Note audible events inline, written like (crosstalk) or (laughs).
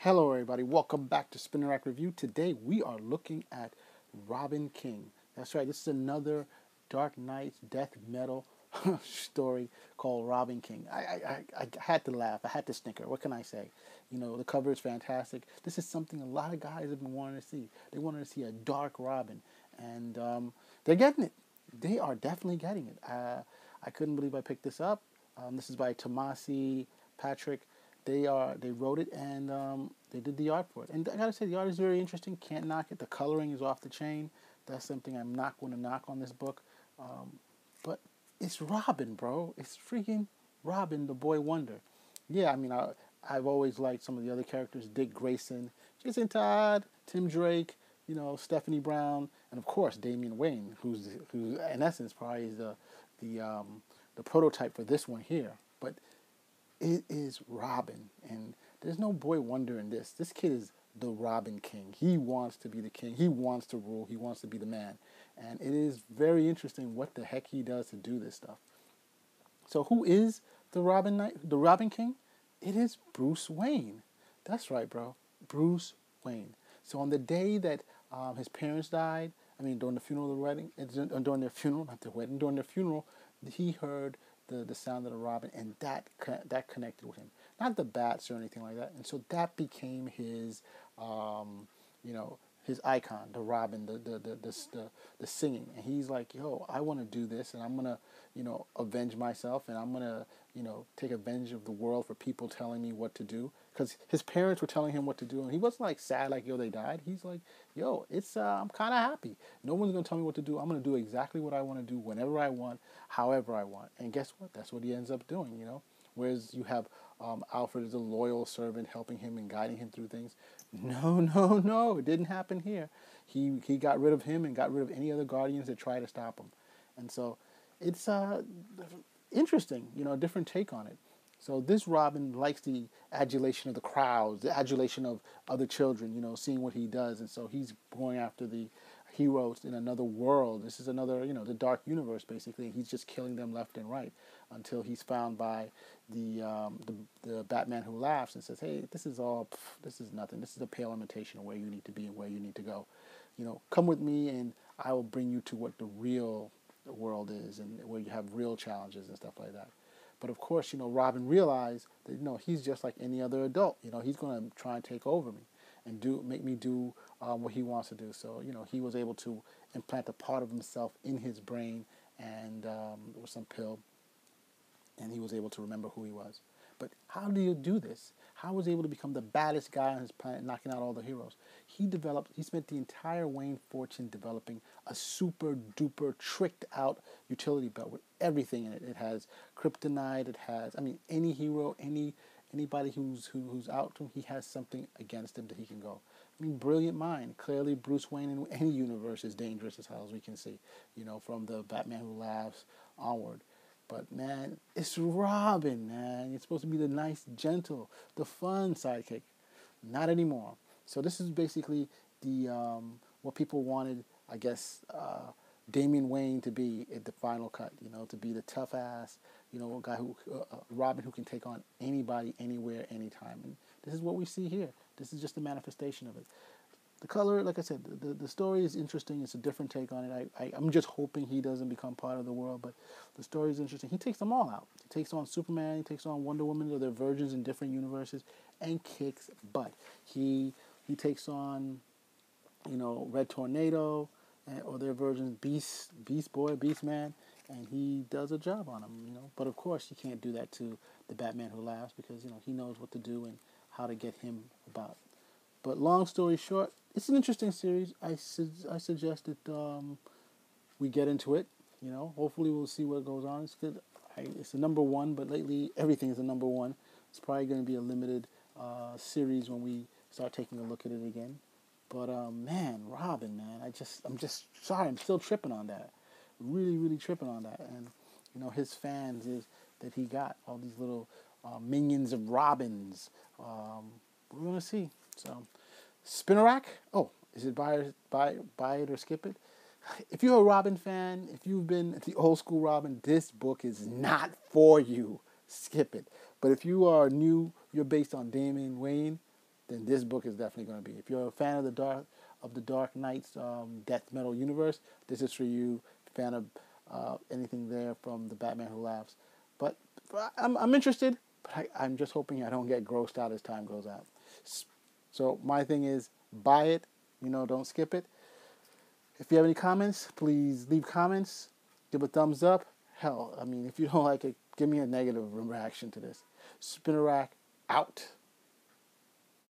Hello, everybody. Welcome back to Spinner Rack Review. Today we are looking at Robin King. That's right. This is another Dark Nights death metal (laughs) story called Robin King. I, I, I had to laugh. I had to snicker. What can I say? You know, the cover is fantastic. This is something a lot of guys have been wanting to see. They wanted to see a dark Robin, and um, they're getting it. They are definitely getting it. Uh, I couldn't believe I picked this up. Um, this is by Tomasi Patrick they are they wrote it and um, they did the art for it. And I gotta say, the art is very interesting. Can't knock it. The coloring is off the chain. That's something I'm not going to knock on this book. Um, but it's Robin, bro. It's freaking Robin, the boy wonder. Yeah, I mean, I, I've always liked some of the other characters: Dick Grayson, Jason Todd, Tim Drake, you know, Stephanie Brown, and of course Damian Wayne, who's who in essence probably the the um, the prototype for this one here. But it is Robin, and there's no boy wonder in this. This kid is the Robin King. He wants to be the king. He wants to rule. He wants to be the man. And it is very interesting what the heck he does to do this stuff. So who is the Robin Knight, the Robin King? It is Bruce Wayne. That's right, bro. Bruce Wayne. So on the day that um, his parents died, I mean during the funeral, the wedding, uh, during their funeral, not the wedding, during their funeral, he heard the, the sound of the robin, and that that connected with him. Not the bats or anything like that. And so that became his, um, you know, his icon, the robin, the the, the the the the singing. And he's like, yo, I want to do this, and I'm gonna, you know, avenge myself, and I'm gonna, you know, take advantage of the world for people telling me what to do because his parents were telling him what to do, and he wasn't like sad like yo they died. He's like, yo, it's uh, I'm kind of happy. No one's gonna tell me what to do. I'm gonna do exactly what I want to do whenever I want, however I want. And guess what? That's what he ends up doing. You know, whereas you have um, Alfred as a loyal servant helping him and guiding him through things. (laughs) No, no, no, it didn't happen here. He he got rid of him and got rid of any other guardians that tried to stop him, and so it's uh interesting. You know, a different take on it. So this Robin likes the adulation of the crowds, the adulation of other children, you know, seeing what he does, and so he's going after the heroes in another world. This is another, you know, the dark universe basically. He's just killing them left and right until he's found by the um, the, the Batman who laughs and says, "Hey, this is all, pff, this is nothing. This is a pale imitation of where you need to be and where you need to go. You know, come with me, and I will bring you to what the real world is, and where you have real challenges and stuff like that." But of course, you know, Robin realized that you know he's just like any other adult. You know, he's going to try and take over me and do make me do um, what he wants to do. So you know, he was able to implant a part of himself in his brain, and um, with some pill, and he was able to remember who he was. But how do you do this? How was he able to become the baddest guy on his planet, knocking out all the heroes? He developed. He spent the entire Wayne fortune developing a super duper tricked out utility belt with everything in it. It has kryptonite. It has. I mean, any hero, any anybody who's who, who's out to him, he has something against him that he can go. I mean, brilliant mind. Clearly, Bruce Wayne in any universe is dangerous as hell as we can see. You know, from the Batman Who Laughs onward. But man, it's Robin, man. You're supposed to be the nice, gentle, the fun sidekick. Not anymore. So this is basically the um, what people wanted, I guess, uh, Damian Wayne to be at the final cut. You know, to be the tough ass, you know, a guy who uh, uh Robin who can take on anybody, anywhere, anytime. And this is what we see here. This is just a manifestation of it the color, like I said, the, the story is interesting. It's a different take on it. I, I, I'm just hoping he doesn't become part of the world, but the story is interesting. He takes them all out. He takes on Superman, he takes on Wonder Woman, or their versions in different universes, and kicks butt. He he takes on, you know, Red Tornado, and, or their versions, Beast, Beast Boy, Beast Man, and he does a job on him, you know. But of course, you can't do that to the Batman Who Laughs because you know he knows what to do and how to get him about. But long story short, it's an interesting series. I su- I suggest that um, we get into it. You know, hopefully we'll see what goes on. It's good. I, it's a number one, but lately everything is a number one. It's probably going to be a limited uh, series when we start taking a look at it again. But um, man, Robin, man, I just I'm just sorry. I'm still tripping on that. Really, really tripping on that. And you know, his fans is that he got all these little uh, minions of Robins. Um, we're gonna see. So, Spinner Rack. Oh, is it buy buy buy it or skip it? If you're a Robin fan, if you've been the old school Robin, this book is not for you. Skip it. But if you are new, you're based on Damian Wayne. Then this book is definitely going to be. If you're a fan of the dark of the Dark Nights um, death metal universe, this is for you. Fan of uh, anything there from the Batman Who Laughs, but I'm I'm interested. But I, I'm just hoping I don't get grossed out as time goes out. So my thing is buy it. You know, don't skip it. If you have any comments, please leave comments. Give a thumbs up. Hell, I mean, if you don't like it, give me a negative reaction to this. Spinner Rack out.